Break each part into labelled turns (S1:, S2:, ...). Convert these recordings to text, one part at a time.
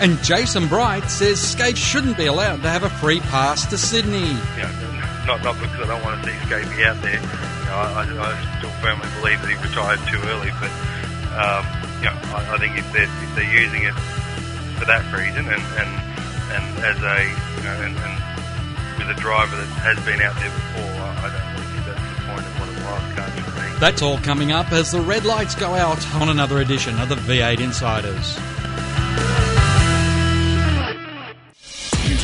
S1: and Jason Bright says Skaife shouldn't be allowed to have a free pass to Sydney.
S2: You know, not not because I don't want to see Skaifey out there. You know, I, I still firmly believe that he retired too early, but um, you know, I, I think if they're if they're using it for that reason and and, and as a you know and, and with a driver that has been out there before, I, I don't really think that's the point of what a wild card should be.
S1: That's all coming up as the red lights go out on another edition of the V8 Insiders.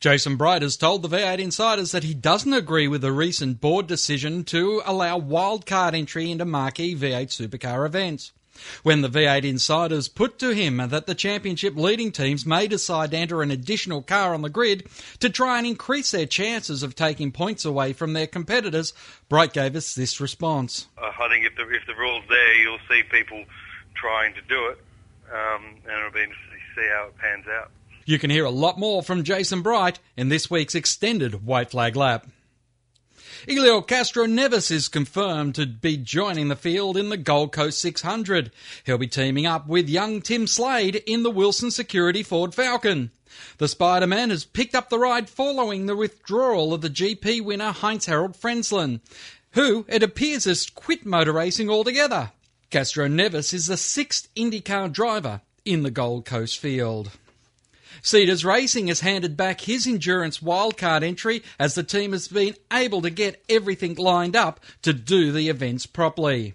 S1: Jason Bright has told the V8 Insiders that he doesn't agree with the recent board decision to allow wildcard entry into marquee V8 supercar events. When the V8 Insiders put to him that the championship leading teams may decide to enter an additional car on the grid to try and increase their chances of taking points away from their competitors, Bright gave us this response.
S2: Uh, I think if the if the rule's there, you'll see people trying to do it, um, and it'll be interesting to see how it pans out.
S1: You can hear a lot more from Jason Bright in this week's extended White Flag Lap. Elio Castroneves is confirmed to be joining the field in the Gold Coast 600. He'll be teaming up with young Tim Slade in the Wilson Security Ford Falcon. The Spider-Man has picked up the ride following the withdrawal of the GP winner Heinz Harald Frentzen, who it appears has quit motor racing altogether. Castroneves is the sixth IndyCar driver in the Gold Coast field. Cedars Racing has handed back his endurance wildcard entry as the team has been able to get everything lined up to do the events properly.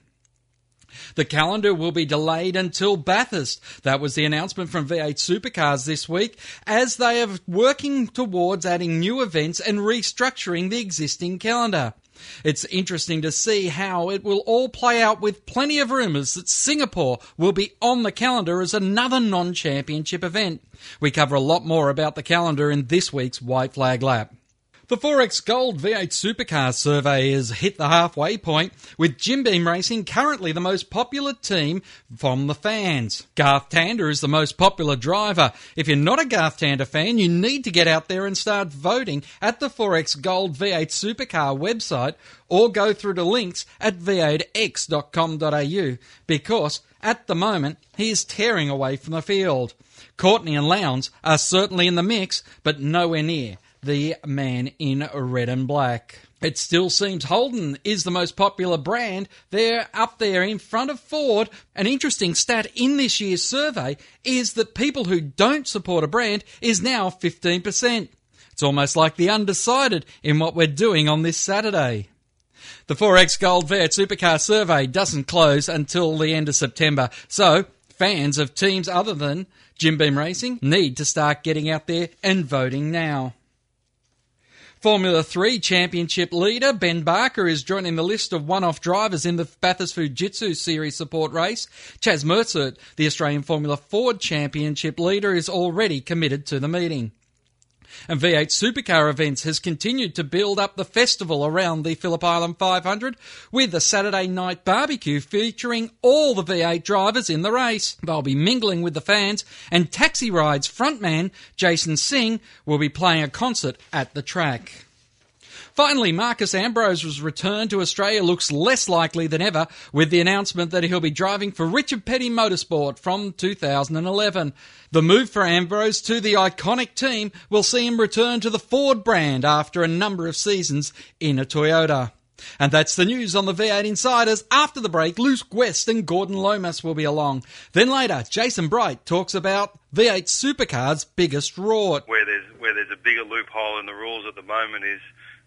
S1: The calendar will be delayed until Bathurst. That was the announcement from V8 Supercars this week as they are working towards adding new events and restructuring the existing calendar. It's interesting to see how it will all play out with plenty of rumours that Singapore will be on the calendar as another non championship event. We cover a lot more about the calendar in this week's White Flag Lap. The XXXX Gold V8 Supercar survey has hit the halfway point, with Jim Beam Racing currently the most popular team from the fans. Garth Tander is the most popular driver. If you're not a Garth Tander fan, you need to get out there and start voting at the XXXX Gold V8 Supercar website or go through the links at v8x.com.au because at the moment he is tearing away from the field. Courtney and Lowndes are certainly in the mix, but nowhere near the man in red and black. It still seems Holden is the most popular brand. They're up there in front of Ford. An interesting stat in this year's survey is that people who don't support a brand is now 15%. It's almost like the undecided in what we're doing on this Saturday. The 4X Gold V8 Supercar survey doesn't close until the end of September, so fans of teams other than Jim Beam Racing need to start getting out there and voting now. Formula 3 Championship leader Ben Barker is joining the list of one-off drivers in the Bathurst Fujitsu Series support race. Chaz Mostert, the Australian Formula Ford Championship leader, is already committed to the meeting. And V8 Supercar Events has continued to build up the festival around the Phillip Island 500 with a Saturday night barbecue featuring all the V8 drivers in the race. They'll be mingling with the fans, and Taxi Rides frontman Jason Singh will be playing a concert at the track. Finally, Marcos Ambrose's return to Australia looks less likely than ever with the announcement that he'll be driving for Richard Petty Motorsport from 2011. The move for Ambrose to the iconic team will see him return to the Ford brand after a number of seasons in a Toyota. And that's the news on the V8 Insiders. After the break, Luke West and Gordon Lomas will be along. Then later, Jason Bright talks about V8 Supercars' biggest rort.
S2: Where there's where there's a bigger loophole in the rules at the moment is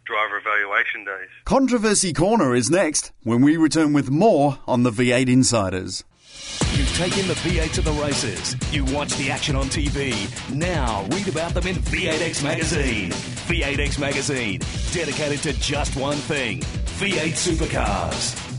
S2: driver evaluation days.
S3: Controversy Corner is next when we return with more on the V8 Insiders.
S4: You've taken the V8 to the races. You watch the action on TV. Now read about them in V8X Magazine. V8X Magazine, dedicated to just one thing V8 supercars.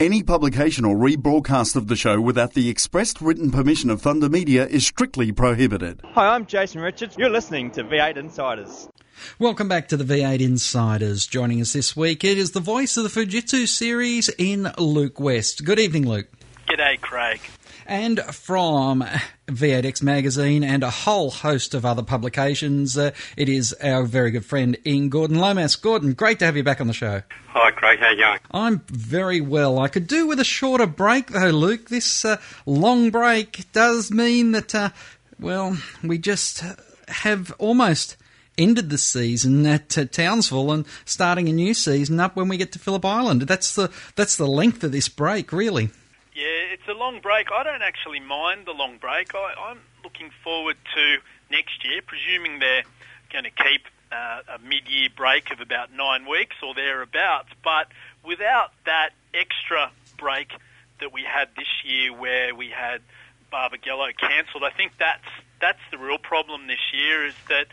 S3: Any publication or rebroadcast of the show without the expressed written permission of Thunder Media is strictly prohibited.
S5: Hi, I'm Jason Richards. You're listening to V8 Insiders.
S1: Welcome back to the V8 Insiders. Joining us this week, it is the voice of the Fujitsu series in Luke West. Good evening, Luke.
S6: G'day, Craig.
S1: And from V8X Magazine and a whole host of other publications, uh, it is our very good friend Ian Gordon Lomas. Gordon, great to have you back on the show.
S6: Hi, Craig. How you going?
S1: I'm very well. I could do with a shorter break, though, Luke. This uh, long break does mean that, uh, well, we just have almost ended the season at uh, Townsville and starting a new season up when we get to Phillip Island. That's the that's the length of this break, really.
S6: It's a long break. I don't actually mind the long break. I, I'm looking forward to next year, presuming they're going to keep uh, a mid-year break of about nine weeks or thereabouts. But without that extra break that we had this year, where we had Barbagallo cancelled, I think that's that's the real problem this year. Is that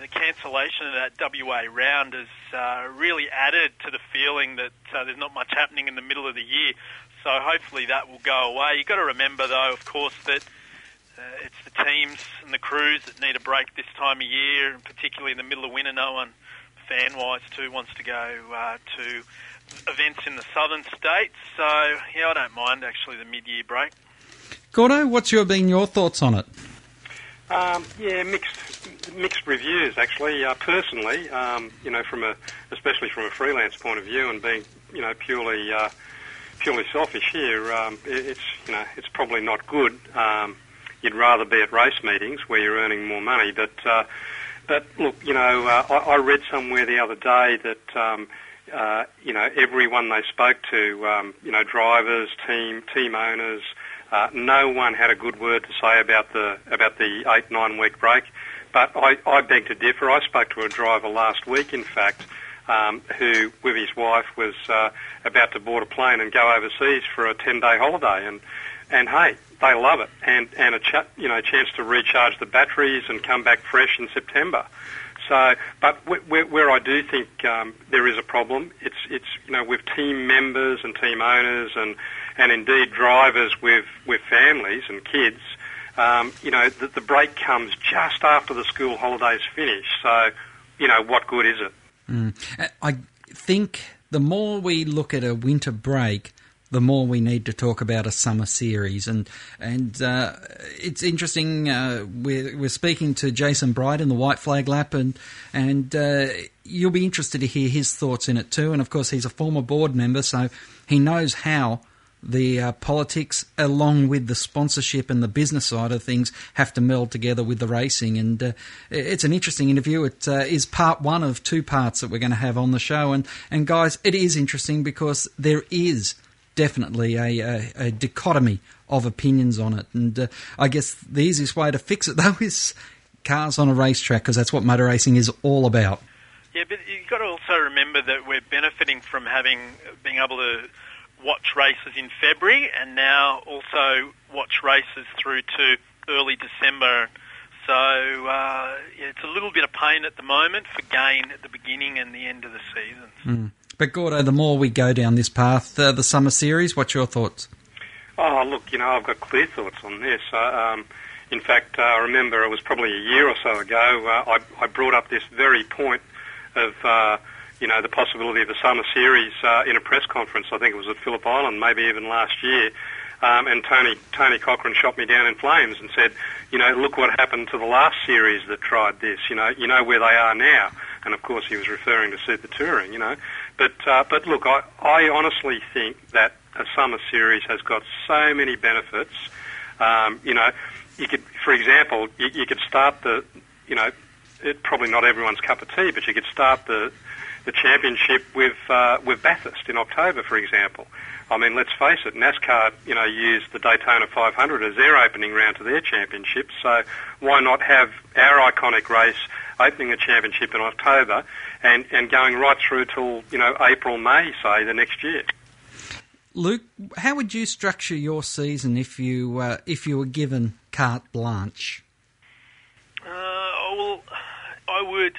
S6: the cancellation of that WA round has uh, really added to the feeling that uh, there's not much happening in the middle of the year. So hopefully that will go away. You've got to remember, though, of course, that uh, it's the teams and the crews that need a break this time of year, and particularly in the middle of winter. No one, fan-wise, too, wants to go uh, to events in the southern states. So yeah, I don't mind actually the mid-year break.
S1: Gordo, what's your been your thoughts on it?
S7: Um, yeah, mixed mixed reviews actually. Uh, personally, um, you know, from a especially from a freelance point of view, and being you know purely uh, purely selfish here, um, it, it's you know it's probably not good. Um, you'd rather be at race meetings where you're earning more money, but uh, but look, you know, uh, I, I read somewhere the other day that. Um, uh, you know, everyone they spoke to, um, you know, drivers, team, team owners, uh, no one had a good word to say about the about the eight nine week break, but I, I beg to differ. I spoke to a driver last week, in fact, um, who with his wife was uh, about to board a plane and go overseas for a ten day holiday, and and hey, they love it, and and a you know chance to recharge the batteries and come back fresh in September. So, but where, where I do think um, there is a problem, it's it's you know with team members and team owners and and indeed drivers with with families and kids. Um, you know, the, the break comes just after the school holidays finish. So, you know, what good is it?
S1: Mm. I think the more we look at a winter break, the more we need to talk about a summer series. And and uh, it's interesting. Uh, we're we're speaking to Jason Bright in the White Flag Lap, and and uh, you'll be interested to hear his thoughts in it too. And of course, he's a former board member, so he knows how. The uh, politics, along with the sponsorship and the business side of things, have to meld together with the racing. And uh, it's an interesting interview. It uh, is part one of two parts that we're going to have on the show. And, and guys, it is interesting because there is definitely a, a, a dichotomy of opinions on it. And uh, I guess the easiest way to fix it, though, is cars on a racetrack because that's what motor racing is all about.
S6: Yeah, but you've got to also remember that we're benefiting from having being able to watch races in February and now also watch races through to early December. So uh, yeah, it's a little bit of pain at the moment for gain at the beginning and the end of the season.
S1: Mm. But Gordo, the more we go down this path, uh, the summer series, what's your thoughts?
S7: Oh, look, you know, I've got clear thoughts on this. Uh, um, in fact, uh, I remember it was probably a year or so ago, uh, I, I brought up this very point of, uh, you know, the possibility of a summer series uh, in a press conference. I think it was at Phillip Island, maybe even last year. Um, and Tony Tony Cochrane shot me down in flames and said, you know, look what happened to the last series that tried this. You know, you know where they are now. And of course, he was referring to Super Touring. You know, But uh, but look, I, I honestly think that a summer series has got so many benefits. Um, you know, you could, for example, you, you could start the, you know, it, probably not everyone's cup of tea, but you could start the the championship with uh, with Bathurst in October, for example. I mean, let's face it, NASCAR, you know, used the Daytona 500 as their opening round to their championship. So why not have our iconic race opening a championship in October and, and going right through till, you know, April, May, say, the next year?
S1: Luke, how would you structure your season if you uh, if you were given carte blanche?
S6: Uh, well, I would.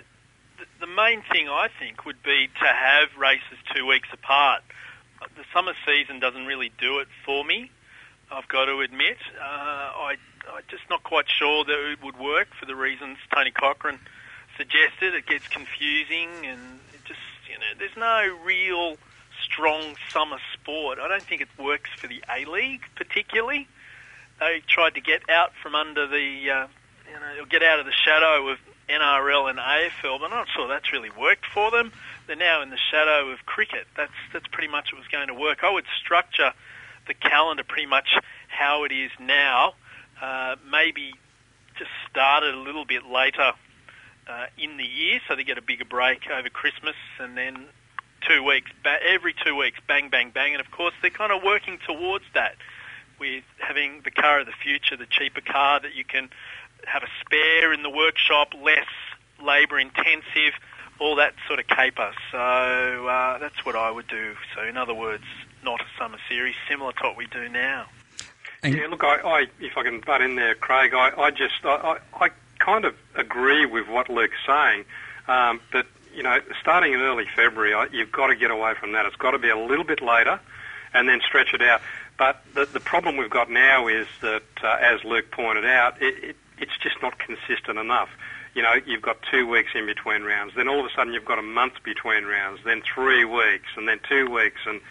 S6: The main thing I think would be to have races two weeks apart the summer season doesn't really do it for me. I've got to admit, uh, I I'm just not quite sure that it would work for the reasons Tony Cochrane suggested. It gets confusing, and it just you know, there's no real strong summer sport. I don't think it works for the A League particularly. They tried to get out from under the uh, you know get out of the shadow of NRL and AFL, but I'm not sure that's really worked for them they're now in the shadow of cricket. That's that's pretty much what was going to work. I would structure the calendar pretty much how it is now. Uh, maybe just start it a little bit later uh, in the year, so they get a bigger break over Christmas, and then two weeks, ba- every two weeks, bang, bang, bang. And of course, they're kind of working towards that with having the car of the future, the cheaper car that you can have a spare in the workshop, less labour intensive all that sort of caper. So uh, that's what I would do. So in other words, not a summer series, similar to what we do now.
S7: Yeah, look, I, I, if I can butt in there, Craig, I, I just, I, I kind of agree with what Luke's saying, um, but you know, starting in early February, I, you've got to get away from that. It's got to be a little bit later, and then stretch it out. But the, the problem we've got now is that, uh, as Luke pointed out, it, it, it's just not consistent enough you know, you've got two weeks in between rounds. Then all of a sudden you've got a month between rounds. Then three weeks, and then two weeks, and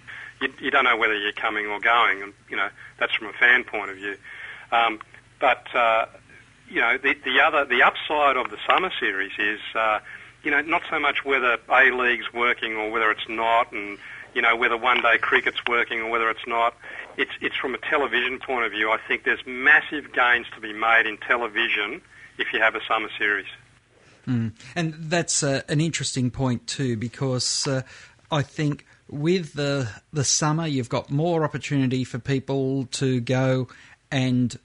S7: you, you don't know whether you're coming or going. And you know, that's from a fan point of view. Um, but uh, you know, the, the other, the upside of the summer series is, uh, you know, not so much whether A League's working or whether it's not, and you know, whether one day cricket's working or whether it's not. It's, it's from a television point of view. I think there's massive gains to be made in television if you have a summer series.
S1: Mm. And that's uh, an interesting point too, because uh, I think with the the summer, you've got more opportunity for people to go and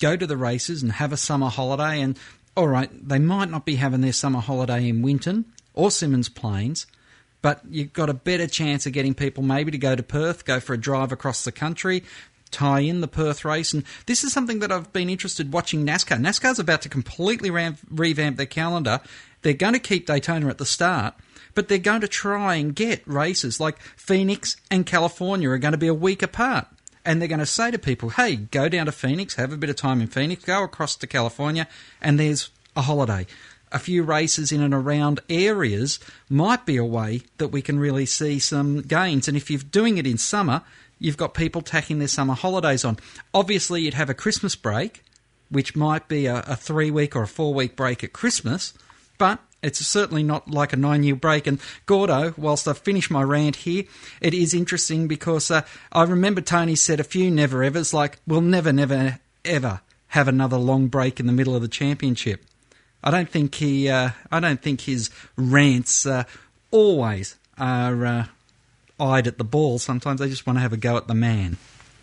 S1: go to the races and have a summer holiday. And all right, they might not be having their summer holiday in Winton or Symmons Plains, but you've got a better chance of getting people maybe to go to Perth, go for a drive across the country, tie in the Perth race. And this is something that I've been interested watching NASCAR. NASCAR's about to completely ramp, revamp their calendar. They're going to keep Daytona at the start, but they're going to try and get races like Phoenix and California are going to be a week apart. And they're going to say to people, hey, go down to Phoenix, have a bit of time in Phoenix, go across to California, and there's a holiday. A few races in and around areas might be a way that we can really see some gains. And if you're doing it in summer, you've got people tacking their summer holidays on. Obviously, you'd have a Christmas break, which might be a, a three week or a four week break at Christmas, but it's certainly not like a nine year break. And Gordo, whilst I finish my rant here, it is interesting because uh, I remember Tony said a few never evers, like, we'll never, never, ever have another long break in the middle of the championship. I don't think he, uh, I don't think his rants uh, always are uh, eyed at the ball. Sometimes they just want to have a go at the man.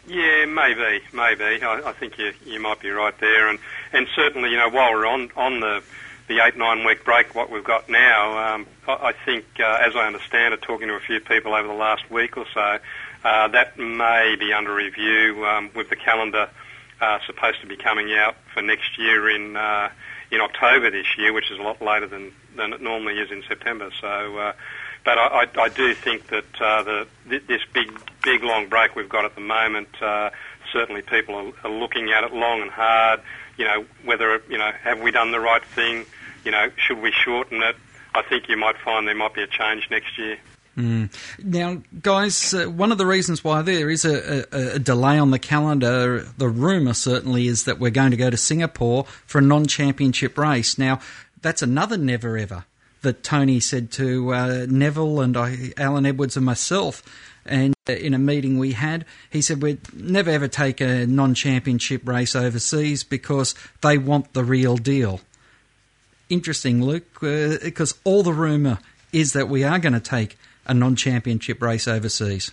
S7: Yeah, maybe, maybe. I, I think you you might be right there, and and certainly, you know, while we're on on the the eight nine week break, what we've got now, um, I, I think, uh, as I understand it, talking to a few people over the last week or so, uh, that may be under review um, with the calendar uh, supposed to be coming out for next year in uh, in October this year, which is a lot later than than it normally is in September. So. Uh, but I, I, I do think that uh, the, this big, big long break we've got at the moment, uh, certainly people are, are looking at it long and hard. You know, whether you know, have we done the right thing? You know, should we shorten it? I think you might find there might be a change next year.
S1: Mm. Now, guys, uh, one of the reasons why there is a, a, a, delay on the calendar, the rumour certainly is that we're going to go to Singapore for a non championship race. Now, that's another never ever that Tony said to uh, Neville and I, Alan Edwards and myself. And uh, in a meeting we had, he said we'd never ever take a non championship race overseas because they want the real deal. Interesting, Luke, because uh, all the rumour is that we are going to take a non championship race overseas.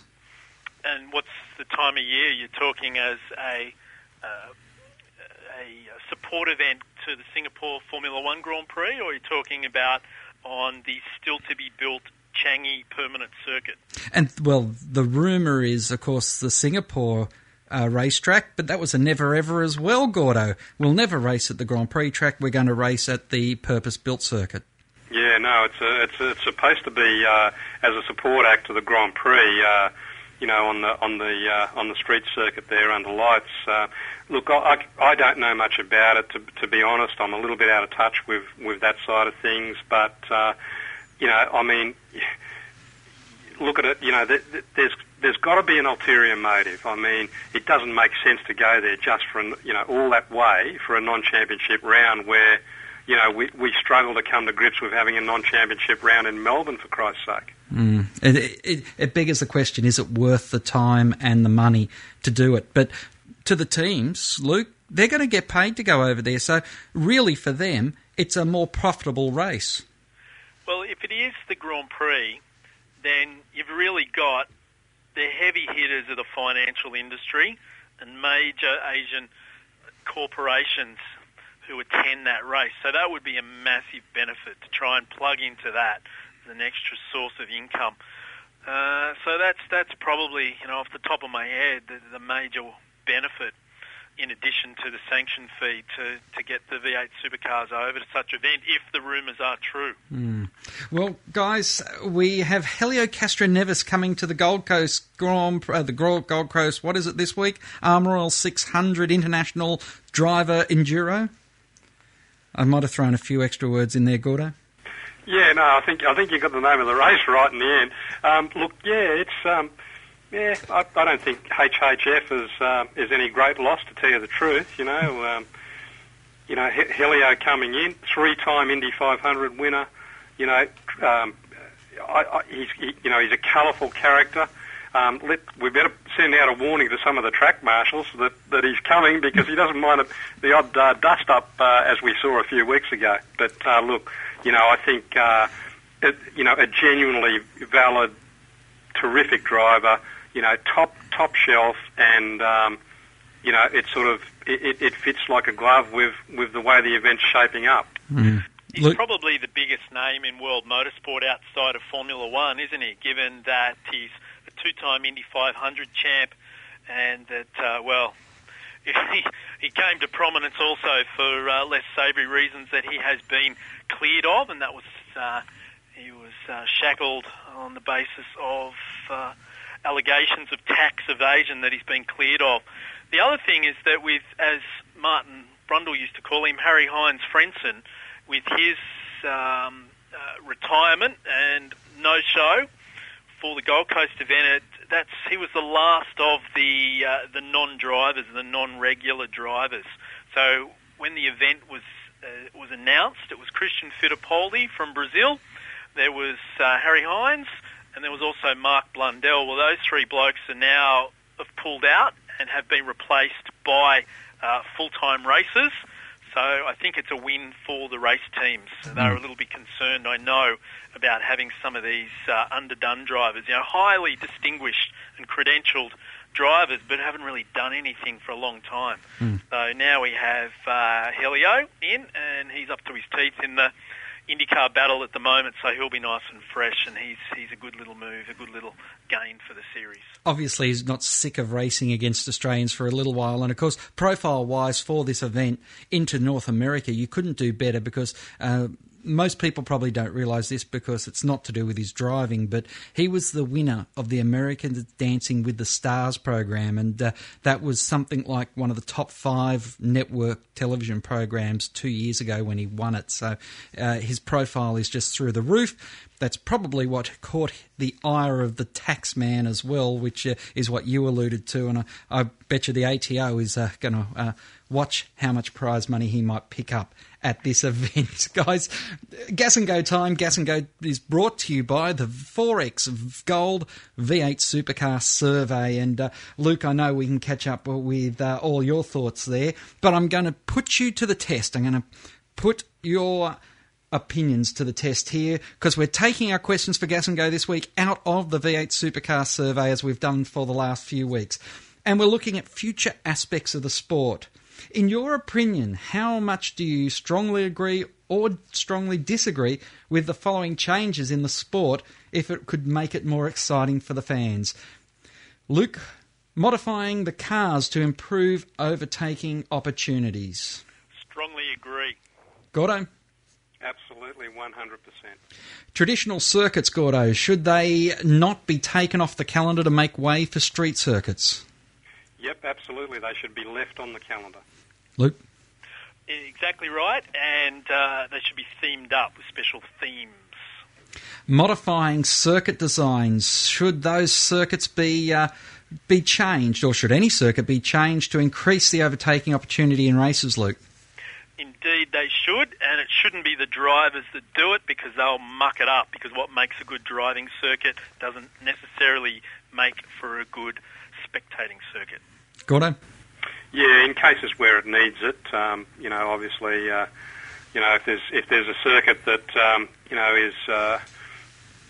S6: And what's the time of year? You're talking as a, uh, a support event to the Singapore Formula One Grand Prix, or are you talking about on the still to be built Changi permanent circuit.
S1: And well, the rumor is, of course, the Singapore uh, racetrack, but that was a never ever as well, Gordo. We'll never race at the Grand Prix track. We're going to race at the purpose built circuit.
S7: No, it's a, it's it's supposed to be uh, as a support act to the Grand Prix. Uh, you know, on the on the uh, on the street circuit there under lights. Uh, look, I, I don't know much about it to, to be honest. I'm a little bit out of touch with with that side of things, but uh, you know, I mean, look at it. You know, there's there's got to be an ulterior motive. I mean, it doesn't make sense to go there just for you know all that way for a non-championship round where you know we we struggle to come to grips with having a non-championship round in Melbourne for Christ's sake.
S1: Mm. It, it, it beggars the question: Is it worth the time and the money to do it? But to the teams, Luke, they're going to get paid to go over there. So really, for them, it's a more profitable race.
S6: Well, if it is the Grand Prix, then you've really got the heavy hitters of the financial industry and major Asian corporations who attend that race. So that would be a massive benefit to try and plug into that as an extra source of income. Uh, so that's that's probably you know off the top of my head the, the major benefit in addition to the sanction fee to, to get the V8 supercars over to such event if the rumours are true.
S1: Mm. Well, guys, we have Helio Castroneves coming to the Gold Coast Grand, uh, the Gold Coast. What is it this week? Armor All 600 International Driver Enduro. I might have thrown a few extra words in there, Gordo.
S7: Yeah, no, I think I think you got the name of the race right in the end. Um, look, yeah, it's. Um, yeah, I, I don't think HHF is uh, is any great loss to tell you the truth. You know, um, you know Helio coming in, three-time Indy 500 winner. You know, um, I, I, he's he, you know he's a colourful character. Um, let, we better send out a warning to some of the track marshals that, that he's coming because he doesn't mind a, the odd uh, dust up uh, as we saw a few weeks ago. But uh, look, you know, I think uh, it, you know a genuinely valid, terrific driver you know, top top shelf, and um, you know, it sort of it, it fits like a glove with with the way the event's shaping up.
S1: Mm.
S6: He's Look. probably the biggest name in world motorsport outside of Formula One, isn't he? Given that he's a two-time Indy 500 champ, and that uh, well, he, he came to prominence also for uh, less savoury reasons that he has been cleared of, and that was uh, he was uh, shackled on the basis of uh, allegations of tax evasion that he's been cleared of. The other thing is that with, as Martin Brundle used to call him, Harry Hines Frentzen, with his um, uh, retirement and no show for the Gold Coast event, it, that's he was the last of the uh, the non-drivers, the non-regular drivers. So when the event was uh, was announced, it was Christian Fittipaldi from Brazil. There was uh, Harry Hines, and there was also Mark Blundell. Well, those three blokes are now have pulled out and have been replaced by uh, full-time racers. So I think it's a win for the race teams. They're a little bit concerned, I know, about having some of these uh, underdone drivers. You know, highly distinguished and credentialed drivers, but haven't really done anything for a long time. Mm. So now we have uh, Helio in, and he's up to his teeth in the IndyCar battle at the moment, so he'll be nice and fresh, and he's he's a good little move, a good little gain for the series.
S1: Obviously, he's not sick of racing against Australians for a little while, and of course, profile-wise for this event into North America, you couldn't do better because. Uh, most people probably don't realise this because it's not to do with his driving, but he was the winner of the American Dancing with the Stars program, and uh, that was something like one of the top five network television programs two years ago when he won it. So uh, his profile is just through the roof. That's probably what caught the ire of the tax man as well, which uh, is what you alluded to. And I, I bet you the ATO is uh, going to uh, watch how much prize money he might pick up at this event. Guys, Gas and Go time. Gas and Go is brought to you by the XXXX Gold V8 Supercar Survey. And uh, Luke, I know we can catch up with uh, all your thoughts there, but I'm going to put you to the test. I'm going to put your opinions to the test here because we're taking our questions for Gas and Go this week out of the V8 Supercar Survey as we've done for the last few weeks. And we're looking at future aspects of the sport. In your opinion, how much do you strongly agree or strongly disagree with the following changes in the sport if it could make it more exciting for the fans? Luke, modifying the cars to improve overtaking opportunities.
S6: Strongly agree.
S1: Gordo?
S7: Absolutely, 100%.
S1: Traditional circuits, Gordo, should they not be taken off the calendar to make way for street circuits?
S7: Yep, absolutely. They should be left on the calendar.
S1: Luke?
S6: Exactly right, and uh, they should be themed up with special themes.
S1: Modifying circuit designs, should those circuits be uh, be changed, or should any circuit be changed to increase the overtaking opportunity in races, Luke?
S6: Indeed, they should, and it shouldn't be the drivers that do it because they'll muck it up. Because what makes a good driving circuit doesn't necessarily make for a good spectating circuit.
S1: Gordo?
S7: Yeah, in cases where it needs it, um, you know, obviously, uh, you know, if there's if there's a circuit that um, you know is uh,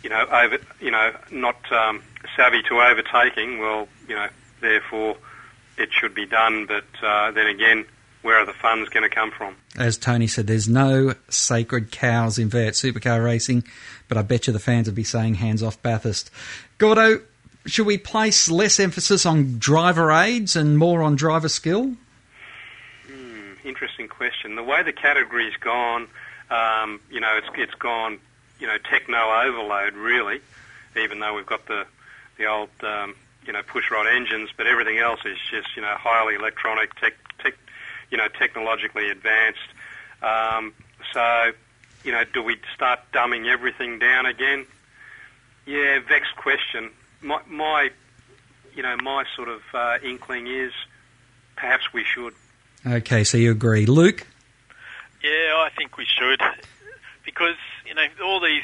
S7: you know over you know not um, savvy to overtaking, well, you know, therefore it should be done. But uh, then again, where are the funds going to come from?
S1: As Tony said, there's no sacred cows in V8 supercar racing, but I bet you the fans would be saying hands off Bathurst. Gordo, should we place less emphasis on driver aids and more on driver skill?
S7: Hmm, interesting question. The way the category's gone, um, you know, it's it's gone, you know, techno overload really. Even though we've got the the old, um, you know, pushrod engines, but everything else is just you know highly electronic, tech you know, technologically advanced. Um, so, you know, do we start dumbing everything down again? Yeah, vexed question my, my you know, my sort of uh, inkling is perhaps we should.
S1: Okay, so you agree, Luke?
S6: Yeah, I think we should, because you know all these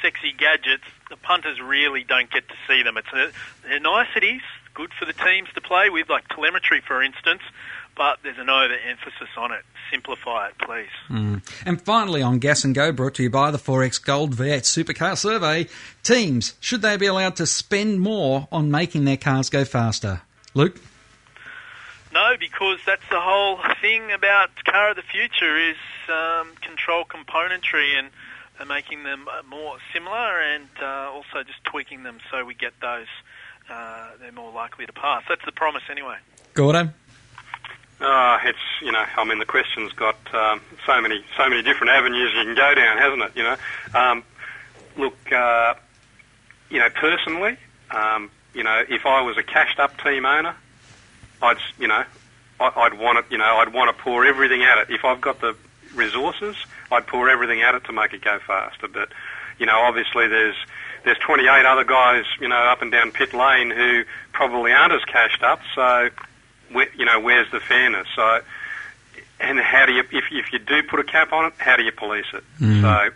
S6: sexy gadgets, the punters really don't get to see them. It's a, they're niceties, good for the teams to play with, like telemetry, for instance but there's an overemphasis on it. Simplify it, please.
S1: Mm. And finally, on Gas and Go, brought to you by the XXXX Gold V8 Supercar Survey, teams should they be allowed to spend more on making their cars go faster? Luke.
S6: No, because that's the whole thing about car of the future is um, control componentry and, and, making them uh, more similar and uh, also just tweaking them so we get those. Uh, they're more likely to pass. That's the promise, anyway.
S1: Gordo.
S7: Uh, it's you know, I mean, the question's got um, so many so many different avenues you can go down, hasn't it? You know, um, look, uh, you know, personally, um, you know, if I was a cashed up team owner, I'd you know, I, I'd want it. You know, I'd want to pour everything at it. If I've got the resources, I'd pour everything at it to make it go faster. But you know, obviously, there's there's 28 other guys, you know, up and down pit lane who probably aren't as cashed up. So you know, where's the fairness? So, and how do you, if, if you do put a cap on it, how do you police it? Mm. So,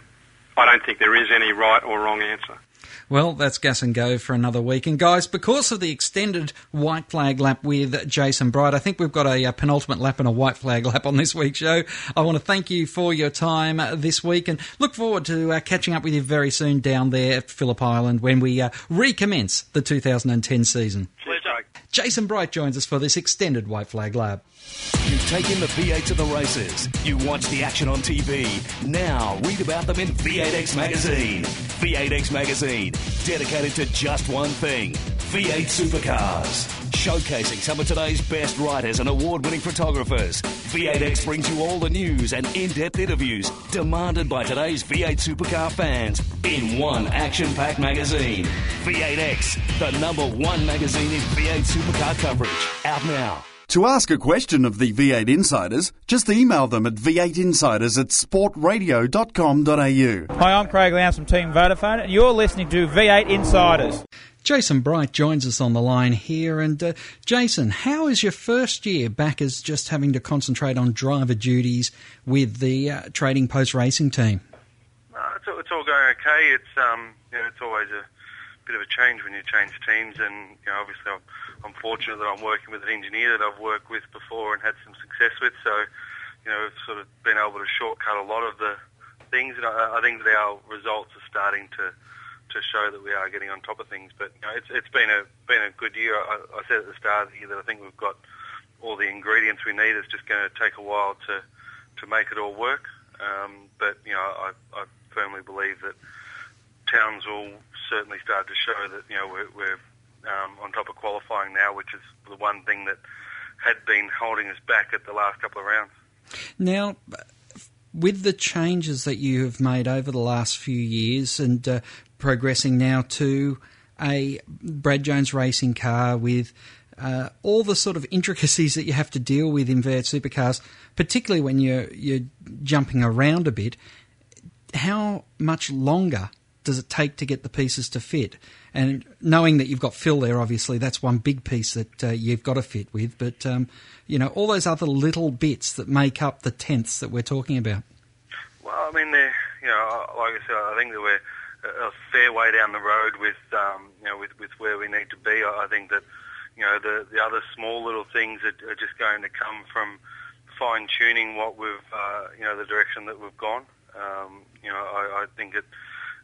S7: I don't think there is any right or wrong answer.
S1: Well, that's gas and go for another week. And guys, because of the extended white flag lap with Jason Bright, I think we've got a, a, penultimate lap and a white flag lap on this week's show. I want to thank you for your time this week and look forward to uh, catching up with you very soon down there at Phillip Island when we uh, recommence the 2010 season. Jason Bright joins us for this extended White Flag Lap.
S4: You've taken the V8 to the races. You watch the action on TV. Now read about them in V8X Magazine. V8X Magazine, dedicated to just one thing V8 supercars. Showcasing some of today's best writers and award winning photographers. V8X brings you all the news and in depth interviews demanded by today's V8 supercar fans in one action packed magazine. V8X, the number one magazine in V8 supercar coverage. Out now.
S3: To ask a question of the V8 Insiders, just email them at v8insiders at sportradio.com.au.
S8: Hi, I'm Craig Lowndes from Team Vodafone, and you're listening to V8 Insiders.
S1: Jason Bright joins us on the line here. And uh, Jason, how is your first year back as just having to concentrate on driver duties with the uh, Trading Post Racing team?
S2: Uh, it's, all, it's all going okay. It's um, you know, it's always a bit of a change when you change teams, and you know, obviously I'm, I'm fortunate that I'm working with an engineer that I've worked with before and had some success with. So, you know, we've sort of been able to shortcut a lot of the things, and I, I think that our results are starting to to show that we are getting on top of things. But you know, it's it's been a been a good year. I, I said at the start of the year that I think we've got all the ingredients we need. It's just going to take a while to to make it all work. Um, but you know, I, I firmly believe that Townsville certainly start to show that you know we're, we're um, on top of qualifying now, which is the one thing that had been holding us back at the last couple of rounds.
S1: Now, with the changes that you have made over the last few years and uh, progressing now to a Brad Jones racing car with uh, all the sort of intricacies that you have to deal with in V8 supercars, particularly when you're you're jumping around a bit. How much longer does it take to get the pieces to fit? And knowing that you've got Phil there, obviously that's one big piece that uh, you've got to fit with. But um, you know all those other little bits that make up the tenths that we're talking about.
S2: Well, I mean, you know, like I said, I think that we're a fair way down the road with um, you know with, with where we need to be. I think that you know the the other small little things are, are just going to come from fine tuning what we've uh, you know the direction that we've gone. Um, you know I, I think at,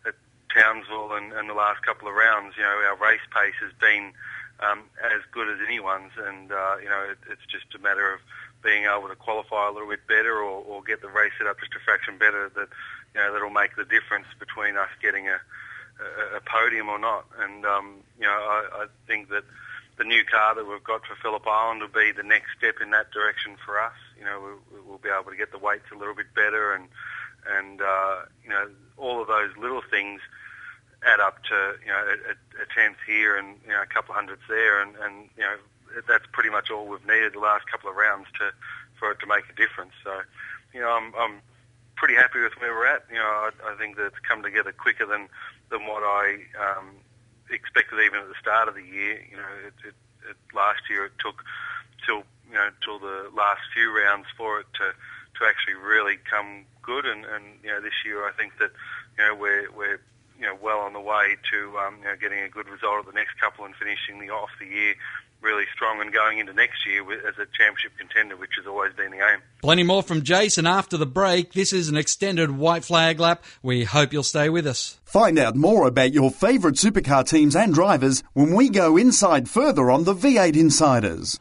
S2: at Townsville and, and the last couple of rounds, you know our race pace has been um, as good as anyone's, and uh, you know it, it's just a matter of being able to qualify a little bit better or, or get the race set up just a fraction better that you know that'll make the difference between us getting a, a, a podium or not. And um, you know, I, I think that the new car that we've got for Phillip Island will be the next step in that direction for us. You know, we, we'll be able to get the weights a little bit better, and and uh, you know, all of those little things add up to you know a, a tenth here and you know a couple of hundreds there, and and you know that's pretty much all we've needed the last couple of rounds to for it to make a difference. So, you know, I'm I'm pretty happy with where we're at. You know, I, I think that it's come together quicker than than what I um, expected even at the start of the year. You know, it, it, it, last year it took till you know till the last few rounds for it to to actually really come good, and, and you know this year I think that you know we're we're you know well on the way to um, you know getting a good result at the next couple and finishing the off the year really strong and going into next year as a championship contender, which has always been the aim.
S1: Plenty more from Jason after the break. This is an extended white flag lap. We hope you'll stay with us.
S3: Find out more about your favourite supercar teams and drivers when we go inside further on the V8 Insiders.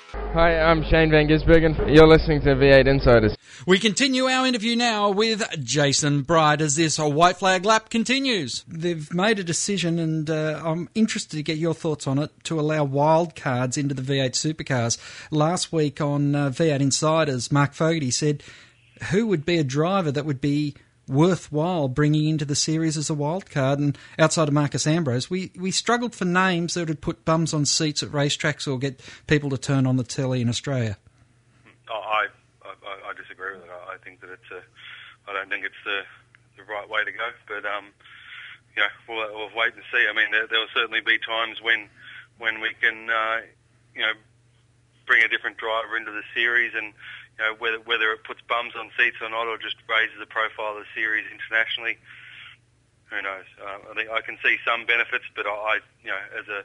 S9: Hi, I'm Shane Van Gisbergen. You're listening to V8 Insiders.
S1: We continue our interview now with Jason Bright as this white flag lap continues. They've made a decision, and uh, I'm interested to get your thoughts on it, to allow wild cards into the V8 supercars. Last week on uh, V8 Insiders, Mark Fogarty said, Who would be a driver that would be worthwhile bringing into the series as a wild card. And outside of Marcos Ambrose, we, we struggled for names that would put bums on seats at racetracks or get people to turn on the telly in Australia.
S2: I, I, I disagree with it. I think that it's a, I don't think it's the, the right way to go. But um, you know, we'll, we'll wait and see. I mean, there, there will certainly be times when when we can, uh, you know, bring a different driver into the series and know, whether whether it puts bums on seats or not, or just raises the profile of the series internationally. Who knows? Uh, I think I can see some benefits, but I, you know, as a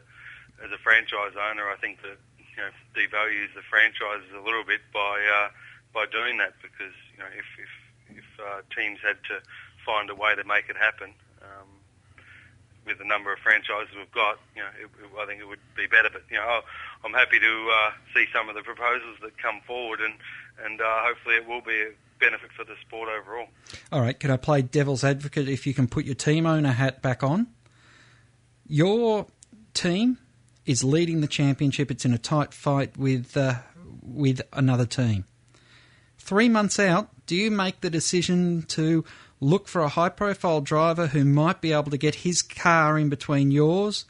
S2: as a franchise owner, I think that you know devalues the franchises a little bit by uh, by doing that because you know if if, if uh, teams had to find a way to make it happen, um, with the number of franchises we've got, you know, it, it, I think it would be better. But you know, I'm happy to uh, see some of the proposals that come forward, and and uh, hopefully it will be a benefit for the sport overall.
S1: All right, can I play devil's advocate? If you can put your team owner hat back on, your team is leading the championship. It's in a tight fight with uh, with another team. Three months out, do you make the decision to look for a high profile driver who might be able to get his car in between yours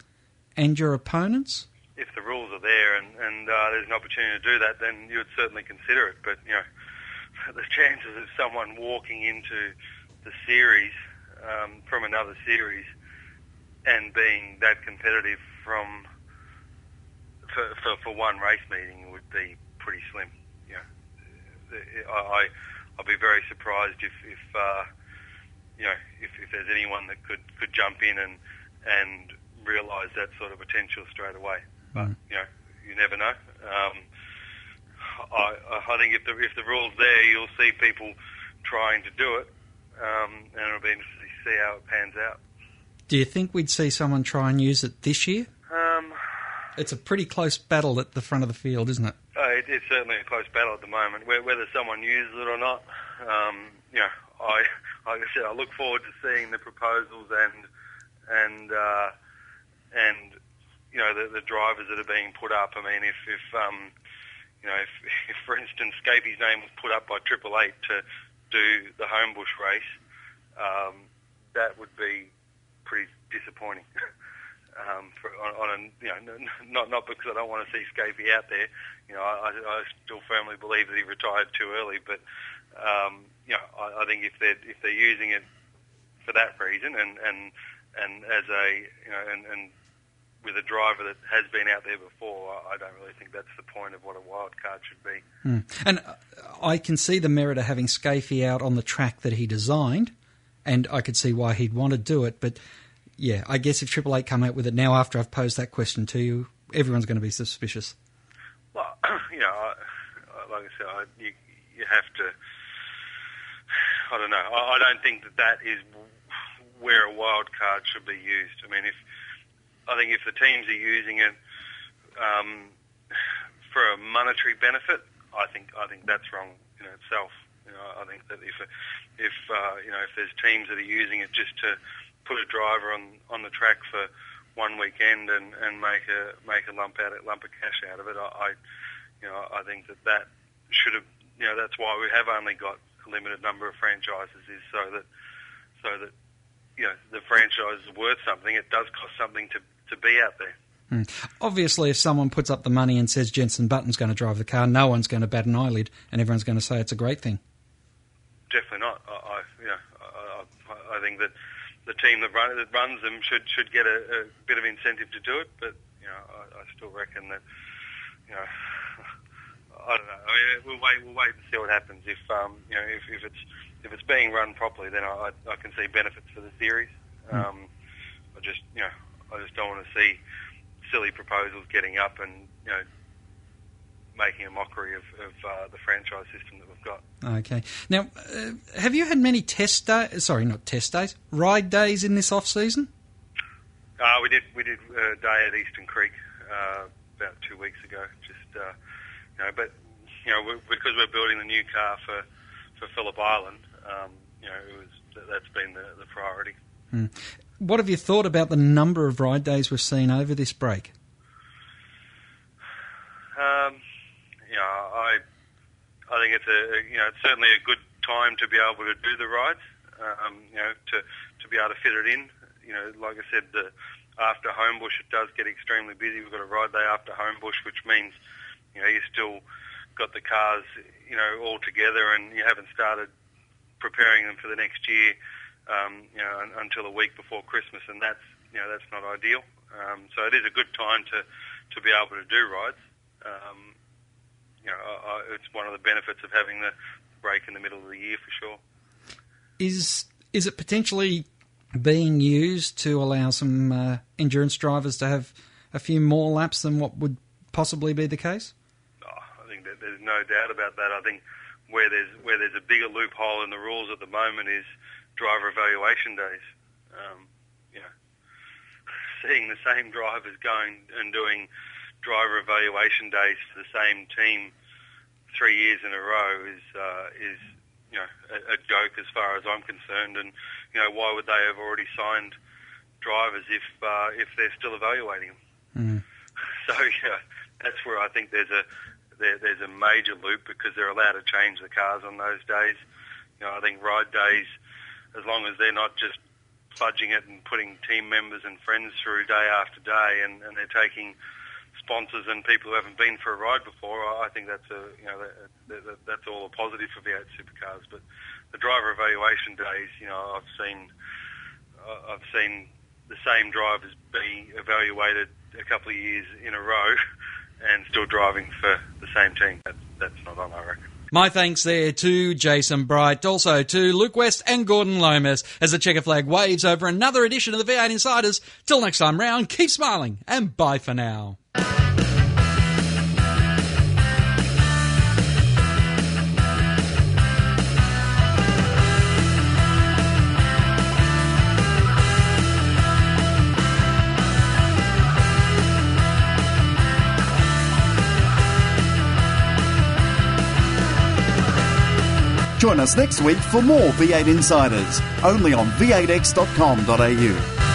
S1: and your opponents?
S2: If the rules are there and, and uh, there's an opportunity to do that, then you would certainly consider it. But, you know, the chances of someone walking into the series um, from another series and being that competitive from for, for, for one race meeting would be pretty slim. You know, I, I'd be very surprised if, if uh, you know, if, if there's anyone that could, could jump in and and realise that sort of potential straight away. But
S1: Mm.
S2: you know, you never know. Um, I, I think if the if the rules there, you'll see people trying to do it, um, and it'll be interesting to see how it pans out.
S1: Do you think we'd see someone try and use it this year?
S2: Um,
S1: It's a pretty close battle at the front of the field, isn't it?
S2: Uh, it, it's certainly a close battle at the moment. Whether someone uses it or not, um, you know, I, like I said, I look forward to seeing the proposals and and uh, and you know the, the drivers that are being put up. I mean, if if um, you know, if, if for instance, Skaifey's name was put up by Triple Eight to do the Homebush race, um, that would be pretty disappointing. um, for, on, on a, you know, not not because I don't want to see Scapey out there. You know, I, I still firmly believe that he retired too early. But um, you know, I, I think if they're if they're using it for that reason and and and as a you know and, and with a driver that has been out there before, I don't really think that's the point of what a wild card should be.
S1: Hmm. And uh, I can see the merit of having Skaifey out on the track that he designed, and I could see why he'd want to do it. But yeah, I guess if Triple Eight come out with it now after I've posed that question to you, everyone's going to be suspicious.
S2: Well, you know, I- like I said, I, you you have to. I don't know. I, I don't think that that is where a wild card should be used. I mean, if I think if the teams are using it um, for a monetary benefit, I think I think that's wrong in itself. You know, I think that if if uh, you know if there's teams that are using it just to put a driver on on the track for one weekend and, and make a make a lump out lump of cash out of it, I, I you know I think that that should have you know that's why we have only got limited number of franchises is so that so that you know the franchise is worth something. It does cost something to to be out there.
S1: Hmm. Obviously, if someone puts up the money and says Jenson Button's going to drive the car, no one's going to bat an eyelid, and everyone's going to say it's a great thing.
S2: Definitely not. I, I you know I, I, I think that the team that, run, that runs them should should get a, a bit of incentive to do it. But you know I, I still reckon that you know I don't know. I mean, we'll wait. We'll wait and see what happens. If um you know if, if it's if it's being run properly, then I, I can see benefits for the series.
S1: Hmm.
S2: Um, I just you know I just don't want to see silly proposals getting up and you know making a mockery of, of uh, the franchise system that we've got.
S1: Okay. Now, uh, have you had many test days? Sorry, not test days. Ride days in this off season?
S2: Uh, we did we did a day at Eastern Creek uh, about two weeks ago. Just uh, you know, but you know, we because we're building the new car for for Phillip Island, um, you know, it was that- that's been the, the priority.
S1: Hmm. What have you thought about the number of ride days we've seen over this break?
S2: Um, you know, I I think it's a you know it's certainly a good time to be able to do the rides. Um, you know, to to be able to fit it in. You know, like I said, the after Homebush it does get extremely busy. We've got a ride day after Homebush, which means you know you still got the cars you know all together, and you haven't started preparing them for the next year. Um, you know, un- until a week before Christmas, and that's you know that's not ideal. Um, so it is a good time to to be able to do rides. Um, you know, I, I, it's one of the benefits of having the break in the middle of the year for sure.
S1: Is is it potentially being used to allow some uh, endurance drivers to have a few more laps than what would possibly be the case?
S2: Oh, I think that there's no doubt about that. I think where there's where there's a bigger loophole in the rules at the moment is driver evaluation days. Um, you know, seeing the same drivers going and doing driver evaluation days for the same team three years in a row is uh, is you know a, a joke as far as I'm concerned. And you know why would they have already signed drivers if uh, if they're still evaluating them?
S1: Mm.
S2: So yeah, that's where I think there's a there, there's a major loop because they're allowed to change the cars on those days. You know, I think ride days, as long as they're not just fudging it and putting team members and friends through day after day, and, and they're taking sponsors and people who haven't been for a ride before, I think that's a you know that, that, that's all a positive for V8 supercars. But the driver evaluation days, you know, I've seen I've seen the same drivers be evaluated a couple of years in a row and still driving for the same team. That's, that's not on, I reckon.
S1: My thanks there to Jason Bright, also to Luke West and Gordon Lomas as the checker flag waves over another edition of the V8 Insiders. Till next time round, keep smiling and bye for now.
S3: Join us next week for more V8 Insiders, only on v8x.com.au.